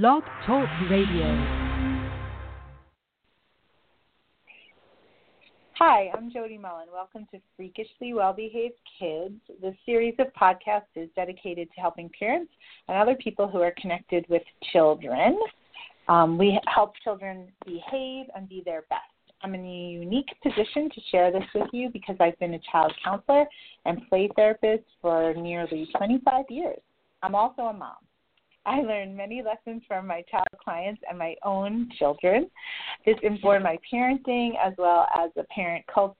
Blog Talk Radio. Hi, I'm Jody Mullen. Welcome to Freakishly Well Behaved Kids. This series of podcasts is dedicated to helping parents and other people who are connected with children. Um, we help children behave and be their best. I'm in a unique position to share this with you because I've been a child counselor and play therapist for nearly 25 years. I'm also a mom. I learned many lessons from my child clients and my own children. This informed my parenting as well as the parent cult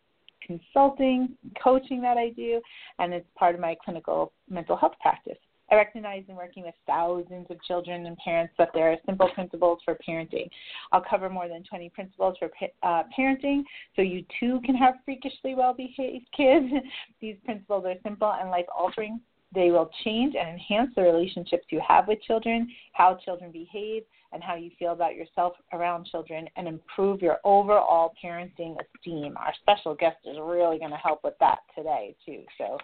consulting, coaching that I do, and it's part of my clinical mental health practice. I recognize in working with thousands of children and parents that there are simple principles for parenting. I'll cover more than 20 principles for uh, parenting so you too can have freakishly well behaved kids. These principles are simple and life altering they will change and enhance the relationships you have with children, how children behave, and how you feel about yourself around children, and improve your overall parenting esteem. Our special guest is really going to help with that today, too. So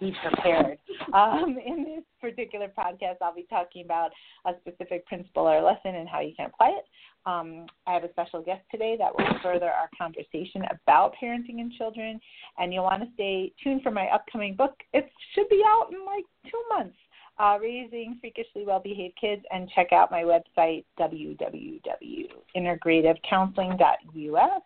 be prepared. Um, in this particular podcast, I'll be talking about a specific principle or lesson and how you can apply it. Um, I have a special guest today that will further our conversation about parenting and children, and you'll want to stay tuned for my upcoming book. It should be out in like two months. Uh, raising freakishly well behaved kids and check out my website www.integrativecounseling.us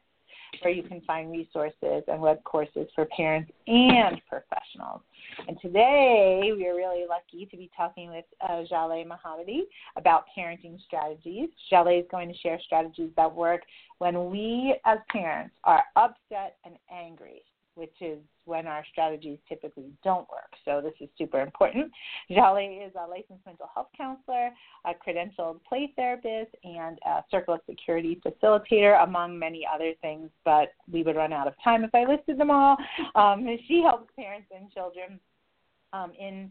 where you can find resources and web courses for parents and professionals. And today we are really lucky to be talking with uh, Jahleh Mohammadi about parenting strategies. Jahleh is going to share strategies that work when we as parents are upset and angry which is when our strategies typically don't work. So this is super important. Jahleh is a licensed mental health counselor, a credentialed play therapist, and a circle of security facilitator, among many other things, but we would run out of time if I listed them all. Um, she helps parents and children um, in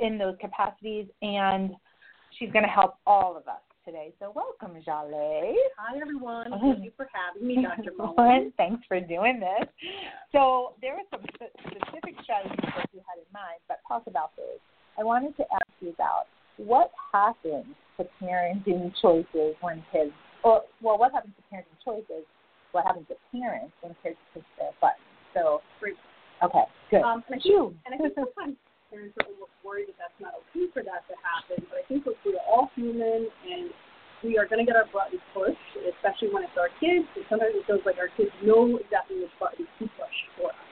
in those capacities, and she's going to help all of us today. So welcome, Jahleh. Hi, everyone. Thank you for having me, Dr. Mullen. Thanks for doing this. So there were some specific strategies that you had in mind, but talk about those. I wanted to ask you about what happens to parenting choices when kids, or well, what happens to parenting choices? What happens to parents when kids push their buttons? So, okay, good. Um, and, I think, and I think sometimes parents are almost worried that that's not okay for that to happen. But I think look, we're all human, and we are going to get our buttons pushed, especially when it's our kids. And sometimes it feels like our kids know exactly which buttons to push for us.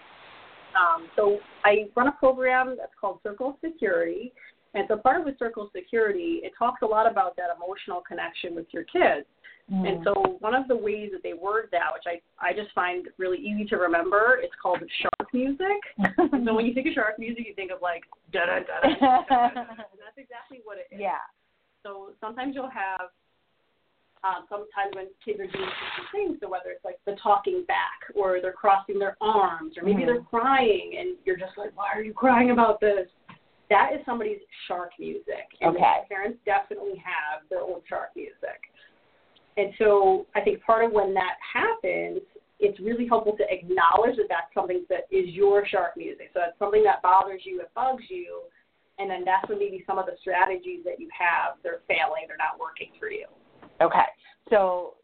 Um, so I run a program that's called Circle Security. And so part of the Circle Security, it talks a lot about that emotional connection with your kids. Mm. And so one of the ways that they word that, which I, I just find really easy to remember, it's called shark music. so when you think of shark music, you think of like da da da da. That's exactly what it is. Yeah. So sometimes you'll have um, sometimes when kids are doing certain things, so whether it's like the talking back or they're crossing their arms or maybe mm they're crying and you're just like, why are you crying about this? That is somebody's shark music. And okay. parents definitely have their own shark music. And so I think part of when that happens, it's really helpful to acknowledge that that's something that is your shark music. So it's something that bothers you, it bugs you, and then that's when maybe some of the strategies that you have they're failing, they're not working for you. Okay, so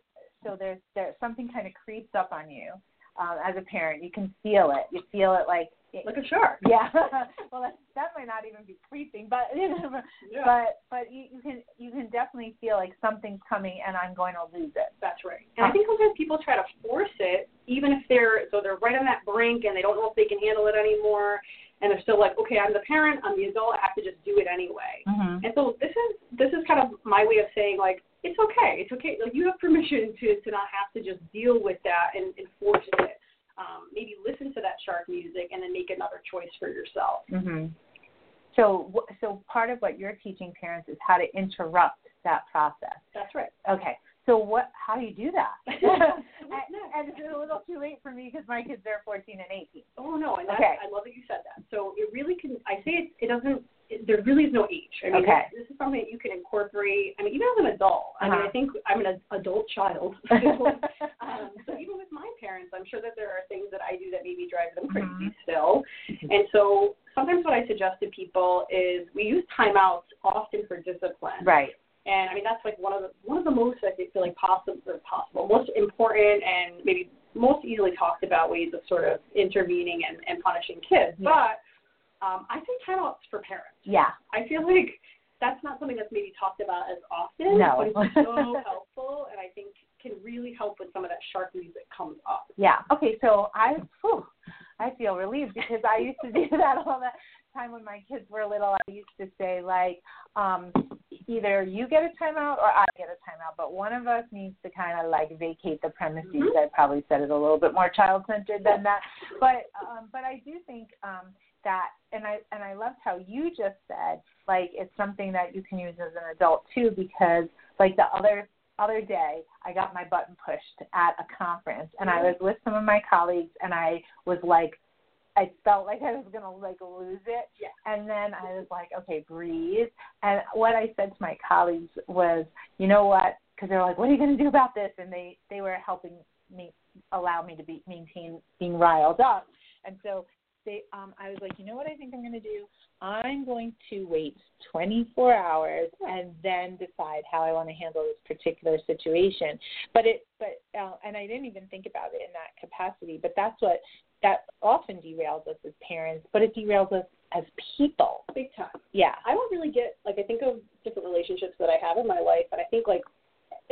so there's there's something kind of creeps up on you um, as a parent. You can feel it. You feel it like like a shark. Yeah. well, that, that might not even be creeping, but you know, yeah. but but you, you can you can definitely feel like something's coming and I'm going to lose it. That's right. And I think sometimes people try to force it, even if they're so they're right on that brink and they don't know if they can handle it anymore, and they're still like, okay, I'm the parent, I'm the adult, I have to just do it anyway. Mm-hmm. And so this is this is kind of my way of saying like it's okay, it's okay. Like you have permission to to not have to just deal with that and, and force it um, maybe listen to that shark music and then make another choice for yourself. Mm-hmm. So, so part of what you're teaching parents is how to interrupt that process. That's right. Okay. So what? How do you do that? and, and it's a little too late for me because my kids are 14 and 18. Oh no, and that's, Okay. I love that you said that. So it really can. I say it. It doesn't. There really is no age. I mean, Okay. this, this is something that you can incorporate. I mean, even as an adult. I mean, Uh-huh. I think I'm an adult child. um, so even with my parents, I'm sure that there are things that I do that maybe drive them crazy Mhm. still. And so sometimes what I suggest to people is we use timeouts often for discipline. right. And I mean that's like one of the one of the most I feel like possible or possible, most important and maybe most easily talked about ways of sort of intervening and, and punishing kids. Yeah. But um, I think timeouts for parents. Yeah. I feel like that's not something that's maybe talked about as often, No. but it's so helpful and I think can really help with some of that sharpness that comes up. Yeah. Okay. So I, whew, I feel relieved because I used to do that all the time when my kids were little. I used to say like, um, either you get a timeout or I get a timeout, but one of us needs to kind of like vacate the premises. Mhm. I probably said it a little bit more child centered than that, but um, but I do think um, that, and I and I loved how you just said like it's something that you can use as an adult too because like the other other day I got my button pushed at a conference and I was with some of my colleagues and I was like I felt like I was gonna like lose it. Yeah. And then I was like, okay, breathe. And what I said to my colleagues was, you know what? Because they're like, what are you gonna do about this? And they they were helping me allow me to be maintain being riled up. And so they um I was like, you know what I think I'm gonna do? I'm going to wait 24 hours and then decide how I want to handle this particular situation. But it, but uh, and I didn't even think about it in that capacity. But that's what that often derails us as parents, but it derails us as people. Big time. Yeah. I don't really get like I think of different relationships that I have in my life, and I think like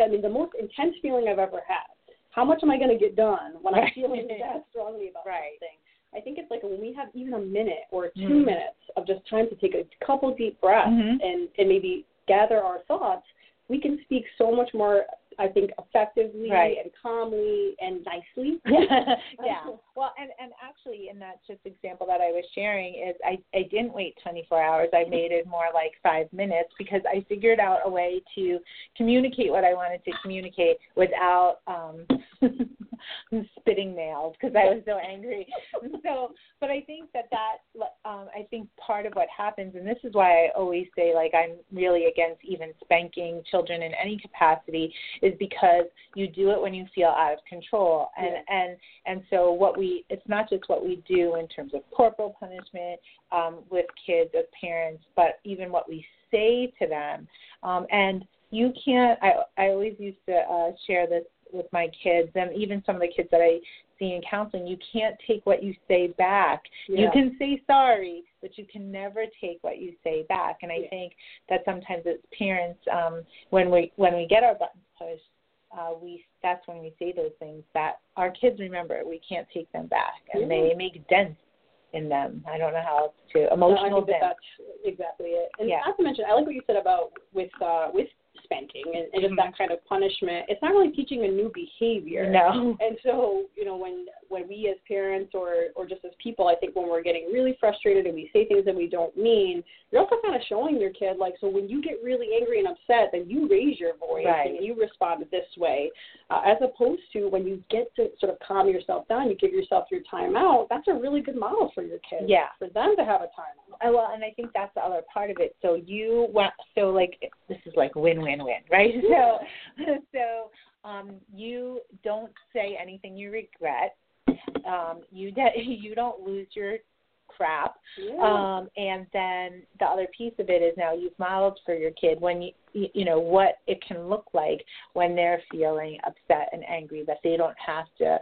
I mean the most intense feeling I've ever had. How much am I going to get done when I'm feeling that strongly about Right. something? I think it's like when we have even a minute or two Mm. minutes of just time to take a couple deep breaths Mhm. and and maybe gather our thoughts, we can speak so much more. I think effectively Right. and calmly and nicely. yeah, yeah. Well, and and actually, in that just example that I was sharing is I I didn't wait 24 hours. I made it more like five minutes because I figured out a way to communicate what I wanted to communicate without um spitting nails because I was so angry. so, but I think that that um I think part of what happens, and this is why I always say like I'm really against even spanking children in any capacity, is because you do it when you feel out of control and Yeah. and and so what we it's not just what we do in terms of corporal punishment um, with kids as parents but even what we say to them um, and you can't i i always used to uh, share this with my kids and even some of the kids that i see in counseling you can't take what you say back you can say sorry but you can never take what you say back and i Yeah. think that sometimes as parents um when we when we get our buttons pushed uh, we that's when we say those things that our kids remember. We can't take them back, and Yeah. they make dents in them. I don't know how else to No, I emotional think that dents. that's exactly it. And Yeah. not to mention, I like what you said about with uh, with spanking and, and just Mhm. that kind of punishment. It's not really teaching a new behavior. No. And so, you know, when when we as parents or or just as people, I think when we're getting really frustrated and we say things that we don't mean, you're also kind of showing your kid like, so when you get really angry and upset, then you raise your voice Right. and you respond this way, uh, as opposed to when you get to sort of calm yourself down, you give yourself your time out. That's a really good model for your kids. Yeah. For them to have a time out. Uh, well, and I think that's the other part of it. So you want so like this is like win win win, right? So so um, you don't say anything you regret. Um, you de- you don't lose your crap. Yeah. Um, and then the other piece of it is now you've modeled for your kid when you you you know what it can look like when they're feeling upset and angry that they don't have to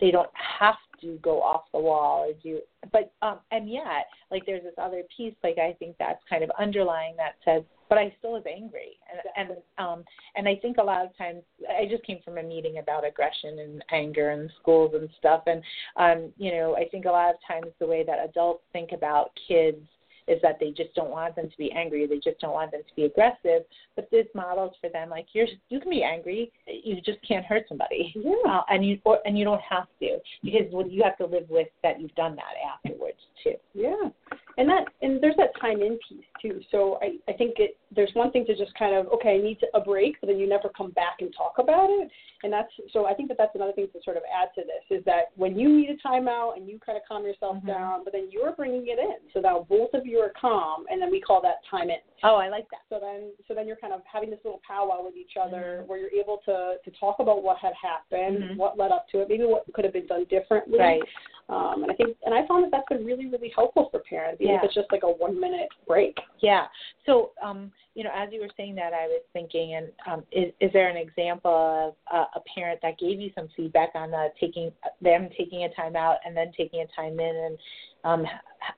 they don't have to go off the wall or do but um and yet like there's this other piece like I think that's kind of underlying that says but I still was angry. And and um and I think a lot of times I just came from a meeting about aggression and anger in schools and stuff. And um you know I think a lot of times the way that adults think about kids is that they just don't want them to be angry. They just don't want them to be aggressive. But this models for them like you're you can be angry. You just can't hurt somebody. Yeah. uh, and you or, and you don't have to because what you have to live with that you've done that afterwards too. Yeah. and that and there's that time in piece too. So I I think it there's one thing to just kind of okay, I need to, a break, but then you never come back and talk about it. And that's so I think that that's another thing to sort of add to this is that when you need a timeout and you kind of calm yourself Mhm. down, but then you're bringing it in. So now both of you are calm, and then we call that time in. Oh, I like that. So then, so then you're kind of having this little powwow with each other, Mhm. where you're able to to talk about what had happened, Mhm. what led up to it, maybe what could have been done differently. Right. Um, and I think, and I found that that's been really, really helpful for parents, even Yeah. if it's just like a one minute break. Yeah. So, um, you know, as you were saying that, I was thinking, and um, is is there an example of uh, a parent that gave you some feedback on uh, taking them taking a time out and then taking a time in, and um,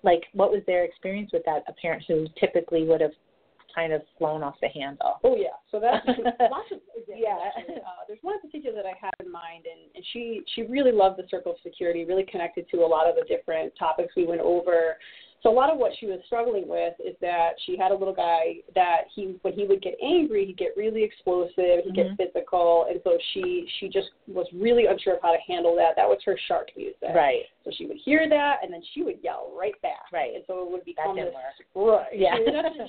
like what was their experience with that? A parent who typically would have kind of flown off the handle. Oh yeah, so that's lots of examples. Yeah. actually. Uh, there's one in particular that I have in mind, and, and she she really loved the circle of security, really connected to a lot of the different topics we went over. So a lot of what she was struggling with is that she had a little guy that he when he would get angry, he'd get really explosive, he'd Mhm. get physical, and so she she just was really unsure of how to handle that. That was her shark music. Right. So she would hear that, and then she would yell right back. Right. And so it would become didn't this right. Yeah.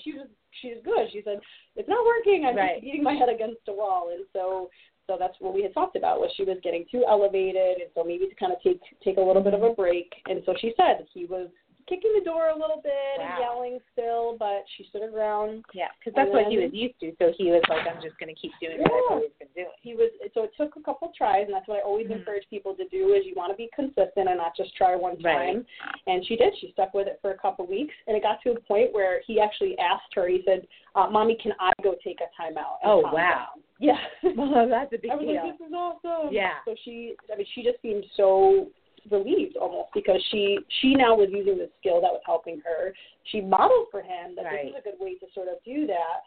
She, was she was good. She said it's not working. I'm Right. just beating my head against a wall, and so so that's what we had talked about was she was getting too elevated, and so maybe to kind of take take a little bit of a break. And so she said he was kicking the door a little bit Wow. and yelling still, but she stood her ground. Yeah, because that's what he was used to. So he was like, I'm just going to keep doing what I've always been doing. He was so it took a couple tries, and that's what I always Mhm. encourage people to do is you want to be consistent and not just try one Right. time. And she did. She stuck with it for a couple weeks, and it got to a point where he actually asked her. He said, uh, "Mommy, can I go take a timeout?" Oh, wow. down?" Yeah. Well, that's a big I was deal. like, "This is awesome." Yeah. So she, I mean, she just seemed so relieved almost because she she now was using the skill that was helping her. She modeled for him that Right. this is a good way to sort of do that.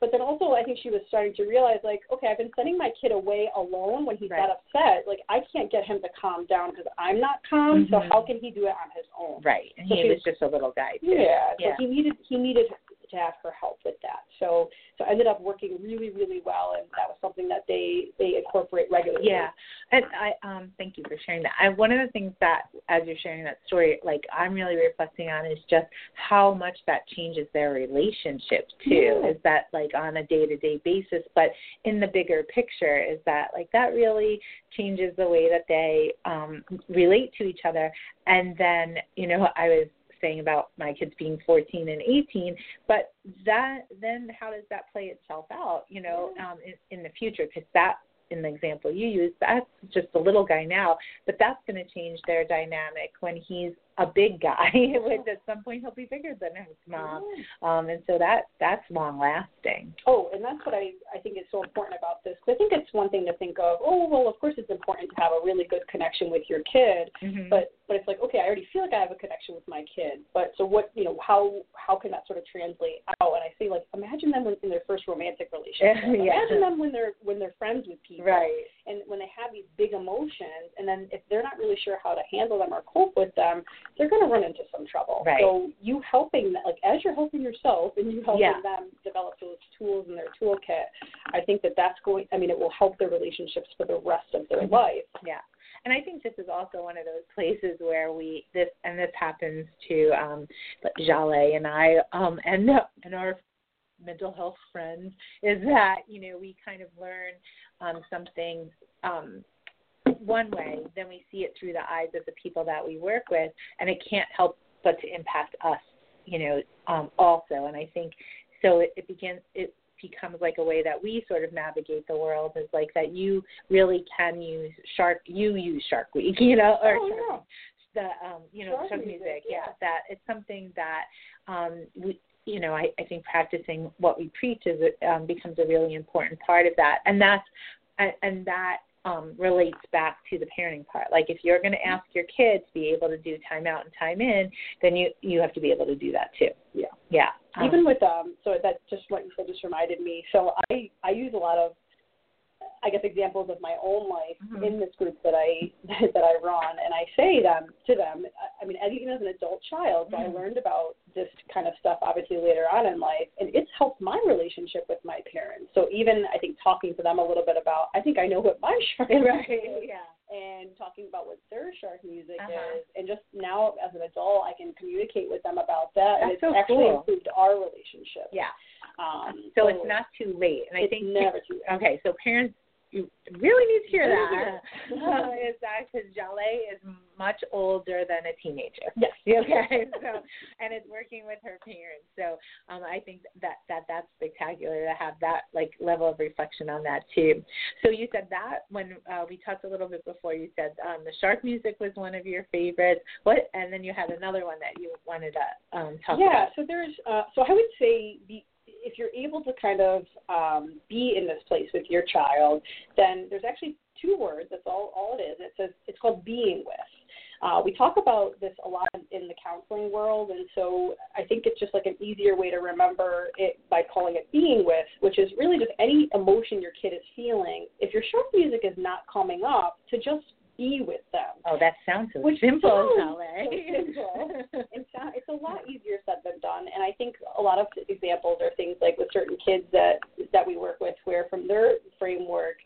But then also, I think she was starting to realize, like, okay, I've been sending my kid away alone when he's Right. that upset. Like, I can't get him to calm down because I'm not calm. So Mhm. how can he do it on his own? Right. And So he was just a little guy, too. Yeah. So Yeah. he needed he needed to have her help with that. So so it ended up working really really well, and that was something that they they incorporate regularly. Yeah, and I um thank you for sharing that. I one of the things that as you're sharing that story, like I'm really reflecting on is just how much that changes their relationship too. Yeah. Is that like on a day to day basis, but in the bigger picture, is that like that really changes the way that they um relate to each other. And then you know I was saying about my kids being 14 and 18 but that then how does that play itself out you know um in, in the future? Because that in the example you use, that's just a little guy now but that's going to change their dynamic when he's a big guy which at some point he'll be bigger than his mom um and so that that's long lasting Oh, and that's what I I think is so important about this. Cause I think it's one thing to think of, oh well, of course it's important to have a really good connection with your kid, mm-hmm. but but it's like okay, I already feel like I have a connection with my kid, but so what you know how how can that sort of translate out? And I say like imagine them in their first romantic relationship. Yeah. Imagine them when they're when they're friends with people, right and when they have these big emotions, and then if they're not really sure how to handle them or cope with them, they're going to run into some trouble. Right. So you helping them, like as you're helping yourself and you helping Yeah. them develop those tools in their toolkit, I think that that's going. I mean, it will help their relationships for the rest of their Mhm. life. Yeah. And I think this is also one of those places where we this and this happens to um Jahleh and I um and and our mental health friends is that, you know, we kind of learn um something um one way, then we see it through the eyes of the people that we work with and it can't help but to impact us, you know, um also. And I think so it, it begins it becomes like a way that we sort of navigate the world is like that you really can use shark you use shark week you know or Oh, shark the um you know shark music, music yeah. yeah that it's something that um we you know i i think practicing what we preach is um becomes a really important part of that and that's and, and that um relates back to the parenting part like if you're going to ask your kid to be able to do time out and time in then you you have to be able to do that too Yeah. yeah Um, Even with um, so that just what you said just reminded me. So I I use a lot of I guess examples of my own life Mhm. in this group that I that I run, and I say them to them. I- I mean, as, even as an adult child, I Mhm. learned about this kind of stuff obviously later on in life, and it's helped my relationship with my parents. So even I think talking to them a little bit about, I think I know what my shark right yeah and talking about what their shark music Uh-huh. is, and just now as an adult, I can communicate with them about that, and it's so actually cool. improved our relationship. Yeah. Um, So it's not too late, and I think never too late. Okay, so parents, you really need to hear that. uh, is that because Jahleh is much older than a teenager. Yes. Okay. So, and it's working with her parents. So, um, I think that that that's spectacular to have that like level of reflection on that too. So you said that when uh, we talked a little bit before, you said um, the shark music was one of your favorites. What? And then you had another one that you wanted to um, talk yeah, about. so there's uh, so I would say the if you're able to kind of um, be in this place with your child, then there's actually two words. That's all all it is. It says it's called being with. Uh, we talk about this a lot in the counseling world, and so I think it's just like an easier way to remember it by calling it being with, which is really just any emotion your kid is feeling. If your shark music is not coming up, to just be with them. Oh, that sounds so Which simple, so simple. it's not, it's a lot easier said than done and i think a lot of examples are things like with certain kids that that we work with where from their framework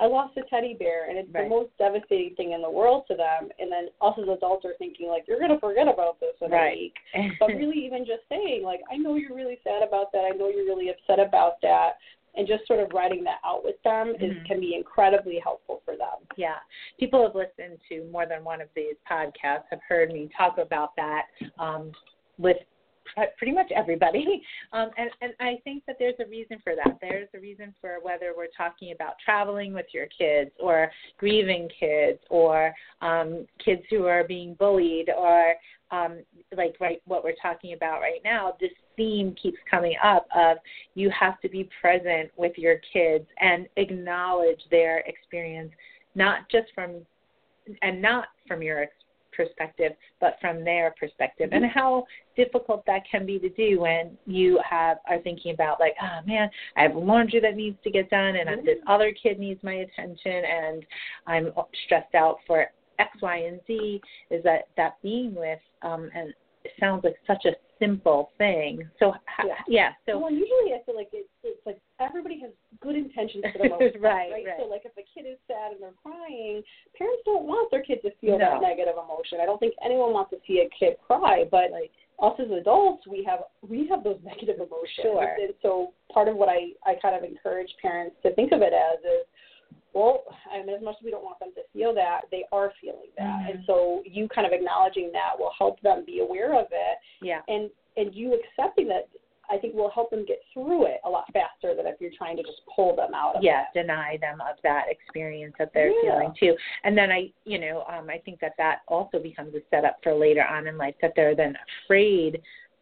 i lost a teddy bear and it's Right. the most devastating thing in the world to them and then us as adults are thinking like you're going to forget about this in Right. a week but really even just saying like i know you're really sad about that i know you're really upset about that and just sort of writing that out with them is Mhm. can be incredibly helpful for them Yeah. People have listened to more than one of these podcasts, have heard me talk about that um, with pretty much everybody. Um, and, and I think that there's a reason for that. There's a reason for whether we're talking about traveling with your kids or grieving kids or um, kids who are being bullied or um, like right what we're talking about right now. This theme keeps coming up of you have to be present with your kids and acknowledge their experience not just from and not from your perspective but from their perspective. And how difficult that can be to do when you have are thinking about like oh man i have laundry that needs to get done and this other kid needs my attention and i'm stressed out for x y and z is that that being with um and it sounds like such a simple thing so Yeah. yeah so well, usually I feel like it's it's like everybody has good intentions for the most Right, right? right. So like if a kid is sad and they're crying, parents don't want their kid to feel No. that negative emotion. I don't think anyone wants to see a kid cry, but like us as adults, we have we have those negative emotions. Sure. And so part of what I I kind of encourage parents to think of it as is well, and as much as we don't want them to feel that, they are feeling that. Mhm. And so you kind of acknowledging that will help them be aware of it yeah and and you accepting that I think will help them get through it a lot faster than if you're trying to just pull them out of yeah it. deny them of that experience that they're Yeah. feeling too and then i you know um i think that that also becomes a setup for later on in life that they're then afraid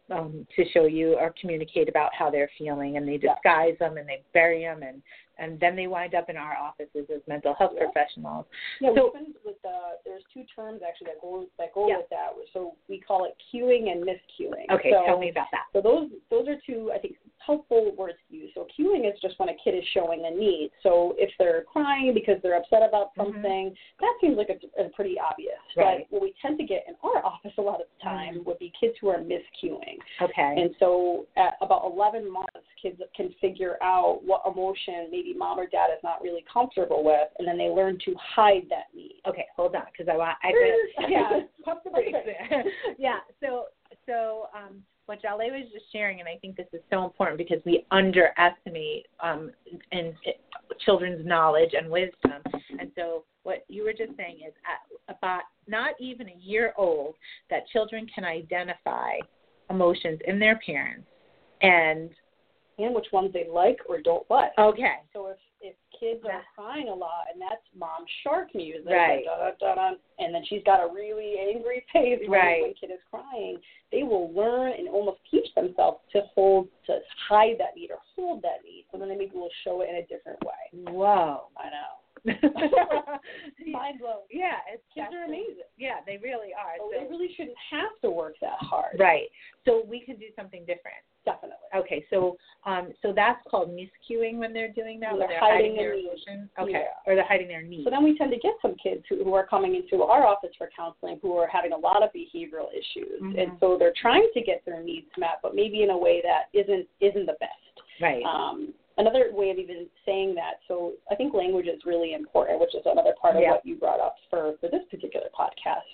um to show you or communicate about how they're feeling and they Yeah. disguise them and they bury them and and then they wind up in our offices as mental health Yeah. professionals Yeah, So- with the there's two terms actually that go that go Yeah. with that. So we call it cuing and miscueing. okay so, tell me about that So those those are two I think helpful words to use. So cuing is just when a kid is showing a need. So if they're crying because they're upset about Mhm. something, that seems like a, a pretty obvious. Right. But what we tend to get in our office a lot of the time Mhm. would be kids who are miscuing. okay And so at about 11 months, kids can figure out what emotion maybe mom or dad is not really comfortable with, and then they learn to hide that need. okay hold on because i want i yeah, pump the brakes. yeah. So so um, what Jahleh was just sharing, and I think this is so important because we underestimate um, in, children's knowledge and wisdom. And so what you were just saying is at about not even a year old that children can identify emotions in their parents. And and which ones they like or don't like. okay, So if if kids are crying a lot and that's mom's shark music, Right. da, da, da, da, and then she's got a really angry face when, Right. when kid is crying, they will learn and almost teach themselves to hold to hide that need or hold that need. So then they maybe will show it in a different way. whoa. I know. yeah, Mind blown. it's Kids are amazing. Yeah, they really are. So So- they really shouldn't have to work that hard. Right. So we can do something different. Definitely. Okay, so um, so that's called miscuing when they're doing that, they're they're hiding hiding their needs. Okay, Yeah. or they're hiding their needs. So then we tend to get some kids who, who are coming into our office for counseling who are having a lot of behavioral issues, Mhm. and so they're trying to get their needs met, but maybe in a way that isn't isn't the best. right. Um, another way of even saying that, so I think language is really important, which is another part of Yeah. what you brought up for for this particular podcast.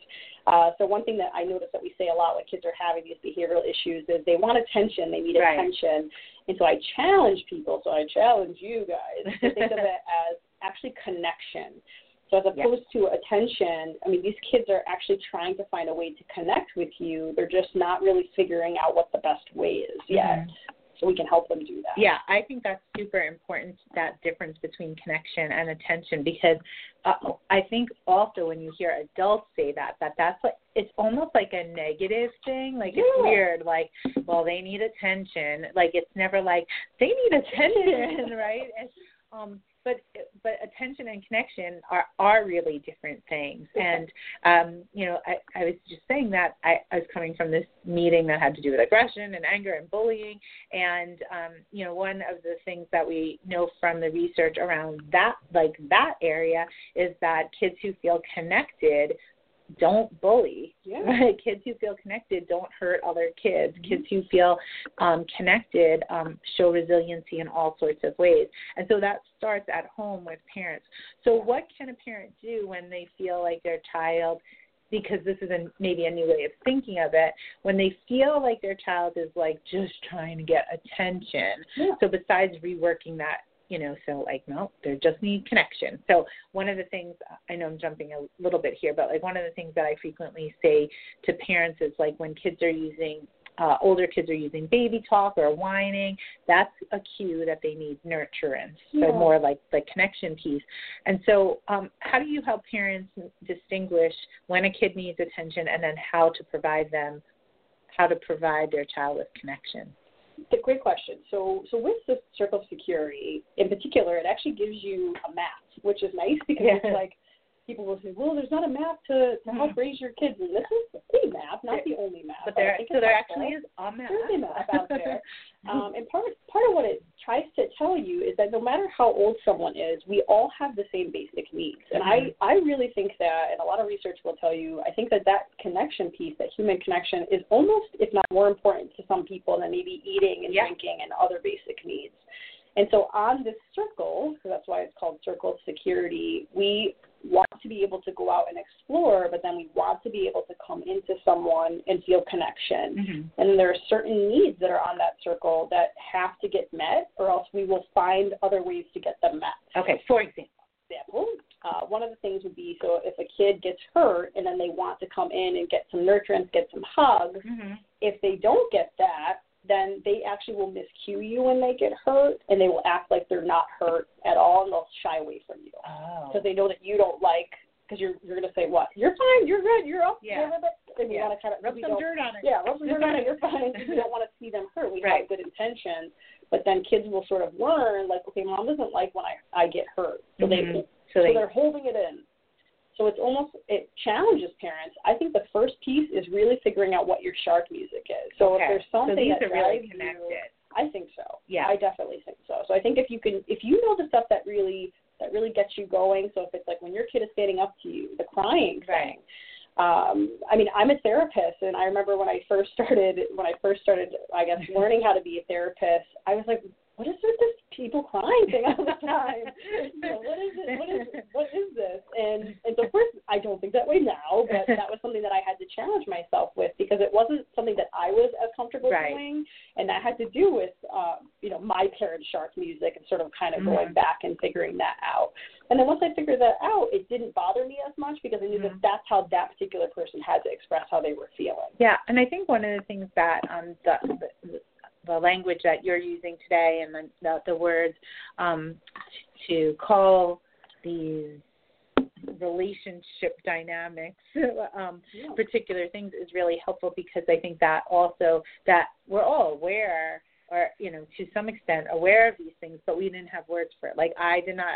Uh, so one thing that I notice that we say a lot when kids are having these behavioral issues is they want attention, they need Right. attention. And so I challenge people, so I challenge you guys to think of it as actually connection. So as opposed to attention, I mean, these kids are actually trying to find a way to connect with you. They're just not really figuring out what the best way is yet. Mhm. So we can help them do that. Yeah, I think that's super important that difference between connection and attention because uh, I think also when you hear adults say that that that's like it's almost like a negative thing. Like it's Yeah. weird. Like, well, they need attention. Like it's never like they need attention, right? And, um, but but attention and connection are are really different things. And um, you know, I, I was just saying that I, I was coming from this meeting that had to do with aggression and anger and bullying, and um, you know, one of the things that we know from the research around that like that area is that kids who feel connected don't bully. Yeah. Right? Kids who feel connected don't hurt other kids. Kids who feel um, connected um, show resiliency in all sorts of ways. And so that starts at home with parents. So what can a parent do when they feel like their child because this is a, maybe a new way of thinking of it when they feel like their child is like just trying to get attention Yeah. so besides reworking that you know so like no they just need connection so one of the things i know i'm jumping a little bit here but like one of the things that i frequently say to parents is like when kids are using uh, older kids are using baby talk or whining, that's a cue that they need nurturance. So Yeah. more like the connection piece. And so, um, how do you help parents distinguish when a kid needs attention and then how to provide them, how to provide their child with connection? It's a great question. So, so with the circle of security in particular, it actually gives you a map, which is nice because Yeah. it's like people will say, "Well, there's not a map to to help raise your kids," and this is a map, not the only map. But there, so there actually is a map. There's a map out there. Um, and part part of what it tries to tell you is that no matter how old someone is, we all have the same basic needs. And I I really think that, and a lot of research will tell you, I think that that connection piece, that human connection, is almost, if not more important to some people than maybe eating and Yeah. drinking and other basic needs. And so on this circle, so that's why it's called circle of security, we want to be able to go out and explore, but then we want to be able to come into someone and feel connection. Mhm. And there are certain needs that are on that circle that have to get met, or else we will find other ways to get them met. Okay, for example. Example, uh, one of the things would be so if a kid gets hurt and then they want to come in and get some nurturance, get some hugs, Mm-hmm. if they don't get that, then they actually will miscue you when they get hurt, and they will act like they're not hurt at all, and they'll shy away from you Oh. because they know that you don't like. Because you're you're gonna say what? You're fine. You're good. You're up. Yeah. You're. And you Yeah. want to kind of Rub some dirt on it. yeah, rub some dirt on it. You're fine. We don't want to see them hurt. We Right. have good intentions, but then kids will sort of learn, like, okay, mom doesn't like when I I get hurt, so Mhm. they So so they they're holding it in. So it's almost it challenges parents. I think the first piece is really figuring out what your shark music is. So okay. if there's something so these that are really connected. you, I think so. Yeah. I definitely think so. So I think if you can, if you know the stuff that really that really gets you going. So if it's like when your kid is standing up to you, the crying Right. thing. Um, I mean, I'm a therapist, and I remember when I first started, when I first started, I guess, learning how to be a therapist, I was like, what is with this people crying thing all the time? you know, what is it? What is what is this? And and so first, I don't think that way now, but that was something that I had to challenge myself with because it wasn't something that I was as comfortable Right. doing, and that had to do with um, you know my parents' shark music and sort of kind of going Mhm. back and figuring that out. And then once I figured that out, it didn't bother me as much because I knew Mhm. that that's how that particular person had to express how they were feeling. Yeah, and I think one of the things that um, the, the the language that you're using today and the the, the words um, to call these relationship dynamics um, Yeah. particular things is really helpful because I think that also that we're all aware or you know to some extent aware of these things, but we didn't have words for it. Like I did not.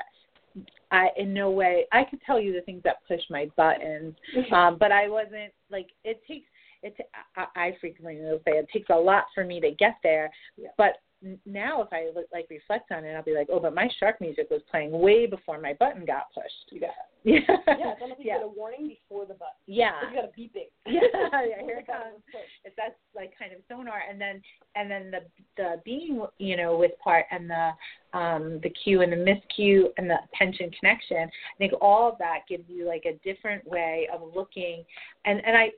I in no way I could tell you the things that push my buttons, um, but I wasn't like it takes it. I, I frequently will say it takes a lot for me to get there, Yeah. but now if I look, like reflect on it, I'll be like, oh, but my shark music was playing way before my button got pushed. You Yeah. yeah, it's almost like yeah. you get a warning before the button. Yeah. You got a beeping. yeah, yeah, here it Before the button comes. It's that's like kind of sonar, and then and then the the being you know with part and the um the cue and the miscue and the attention connection. I think all of that gives you like a different way of looking and and I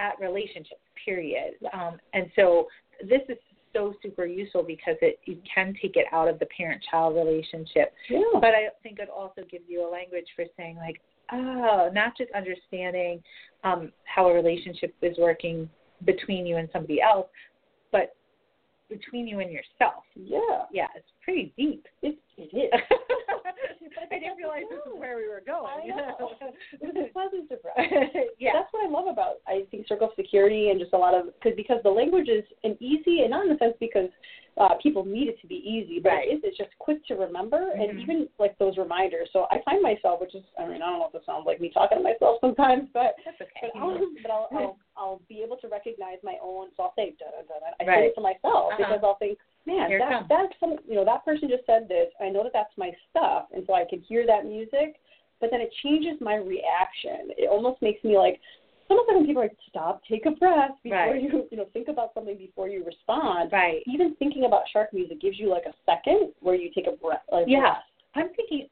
at relationships. Period. Um, and so this is so super useful because it you can take it out of the parent child relationship Yeah. but I think it also gives you a language for saying like, oh, not just understanding um, how a relationship is working between you and somebody else, but between you and yourself. yeah. Yeah, it's pretty deep. It, it is. I didn't realize this is where we were going. I know. It was a pleasant surprise. yeah. That's what I love about I think Circle of Security and just a lot of because because the language is an easy and not in the sense because uh, people need it to be easy, but Right. it is it's just quick to remember and Mhm. even like those reminders. So I find myself, which is I mean I don't know if it sounds like me talking to myself sometimes, but That's okay. but I'll but I'll, I'll I'll be able to recognize my own. So I'll say da da da. da. I say it to myself Uh-huh. because I'll think, man, Here that that's some you know that person just said this. I know that that's my stuff, and so I can hear that music, but then it changes my reaction. It almost makes me like. Almost like when people are like, stop, take a breath before Right. you, you know, think about something before you respond. Right. Even thinking about shark music gives you like a second where you take a breath. Like, Yeah. I'm thinking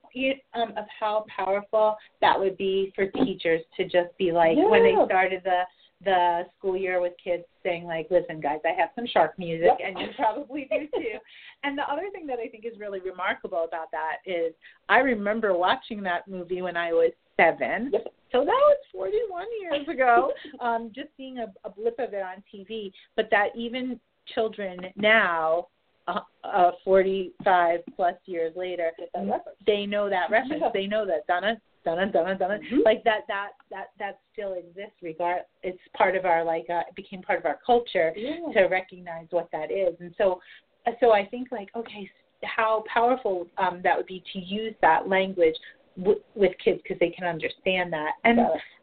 um, of how powerful that would be for teachers to just be like when they started the the school year with kids saying like, "Listen, guys, I have some shark music, Yep. and you probably do too." and the other thing that I think is really remarkable about that is I remember watching that movie when I was seven. Yep. So that was 41 years ago. um, just seeing a, a blip of it on TV, but that even children now, uh, uh, 45 plus years later, Get that reference. they know that reference. Yeah. They know that donna donna donna donna Mhm. like that that that that still exists. Regard it's part of our like uh, it became part of our culture Yeah. to recognize what that is. And so so I think like okay, how powerful um, that would be to use that language w- with kids because they can understand that and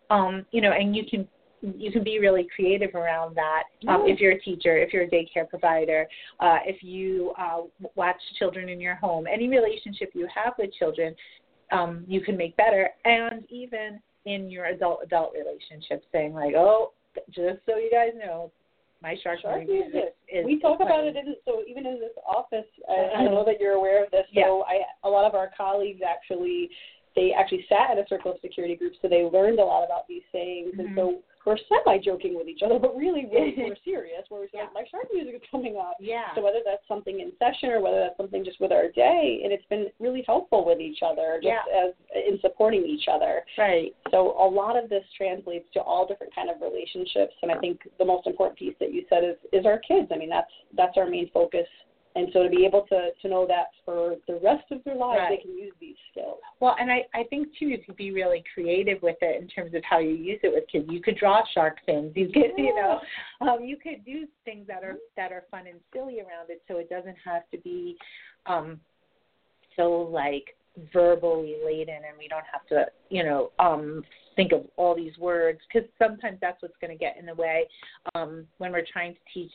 um you know and you can you can be really creative around that um, Yeah. if you're a teacher if you're a daycare provider uh, if you uh, watch children in your home any relationship you have with children um, you can make better and even in your adult adult relationship, saying like oh just so you guys know my shark, Shark music. is we talk about it in so even in this office I, I Uh-huh. know that you're aware of this so Yeah. i a lot of our colleagues actually they actually sat in a circle of security group so they learned a lot about these sayings and Mhm. so we're semi joking with each other but really we're, we're serious where we're saying Yeah. my shark music is coming up yeah so whether that's something in session or whether that's something just with our day and it's been really helpful with each other just Yeah. as in supporting each other right so a lot of this translates to all different kind of relationships, and I think the most important piece that you said is is our kids. I mean, that's that's our main focus, and so to be able to to know that for the rest of their lives Right. they can use these skills. Well, and I, I think too, you could be really creative with it in terms of how you use it with kids. You could draw shark fins. You could, you know, um, you could do things that are that are fun and silly around it, so it doesn't have to be um, so like verbally laden, and we don't have to, you know, um, think of all these words because sometimes that's what's going to get in the way um, when we're trying to teach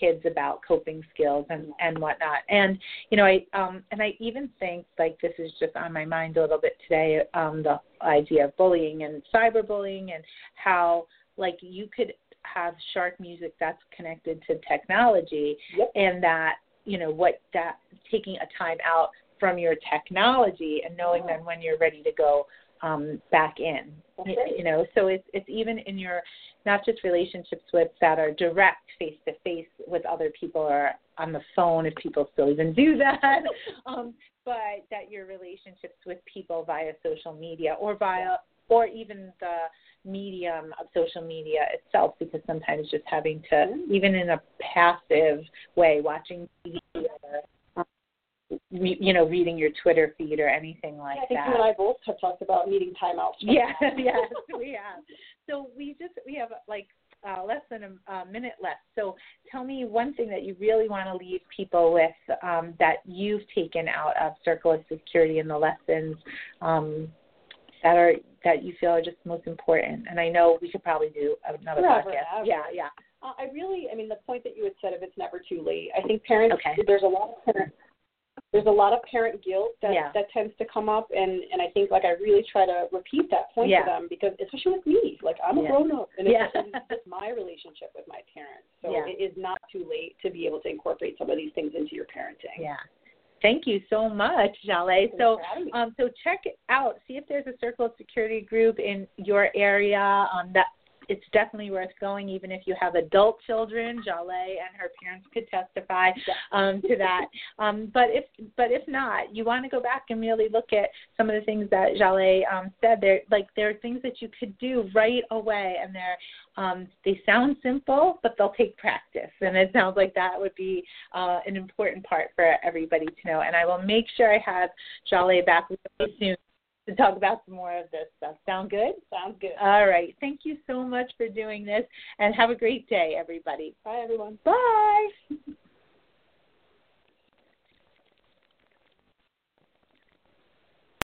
kids about coping skills and and whatnot. And you know, I um and I even think like this is just on my mind a little bit today, um, the idea of bullying and cyberbullying and how like you could have shark music that's connected to technology Yep. and that, you know, what that taking a time out from your technology and knowing then when you're ready to go um back in. Right. You know, so it's it's even in your not just relationships with that are direct face to face with other people or on the phone if people still even do that um, but that your relationships with people via social media or via or even the medium of social media itself because sometimes just having to Mm. even in a passive way watching TV or re- you know reading your Twitter feed or anything like that. I think that you and I both have talked about needing timeouts. yeah, yes, we have. So we just we have like uh, less than a, a minute left. So tell me one thing that you really want to leave people with um, that you've taken out of Circle of Security and the lessons um, that are that you feel are just most important. And I know we could probably do another Forever podcast. ever. Yeah, yeah. Uh, I really, I mean, the point that you had said, if it's never too late, I think parents. Okay. There's a lot of parent. There's a lot of parent guilt that Yeah. that tends to come up, and and I think like I really try to repeat that point Yeah. to them because especially with me, like I'm a Yeah. grown up, and it's, Yeah. it's just my relationship with my parents. So it is not too late to be able to incorporate some of these things into your parenting. Yeah. Thank you so much, Jahleh. So, for having me. um, so check it out. See if there's a Circle of Security group in your area. Um, that it's definitely worth going, even if you have adult children. Jahleh and her parents could testify um, to that. Um, but if but if not, you want to go back and really look at some of the things that Jahleh um, said. There, like there are things that you could do right away, and they're um, they sound simple, but they'll take practice. And it sounds like that would be uh, an important part for everybody to know. And I will make sure I have Jahleh back really soon to talk about some more of this stuff. Sound good? Sounds good. All right. Thank you so much for doing this, and have a great day, everybody. Bye, everyone. Bye.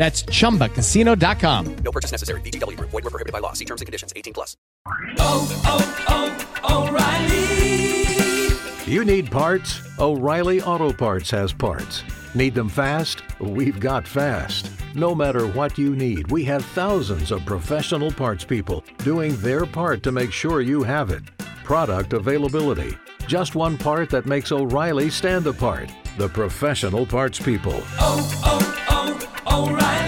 That's chumbacasino.com. No purchase necessary. VGW Group. Void were prohibited by law. See terms and conditions. 18 plus. Oh, oh, oh, O'Reilly. You need parts? O'Reilly Auto Parts has parts. Need them fast? We've got fast. No matter what you need, we have thousands of professional parts people doing their part to make sure you have it. Product availability. Just one part that makes O'Reilly stand apart. The professional parts people. Oh, oh, O'Reilly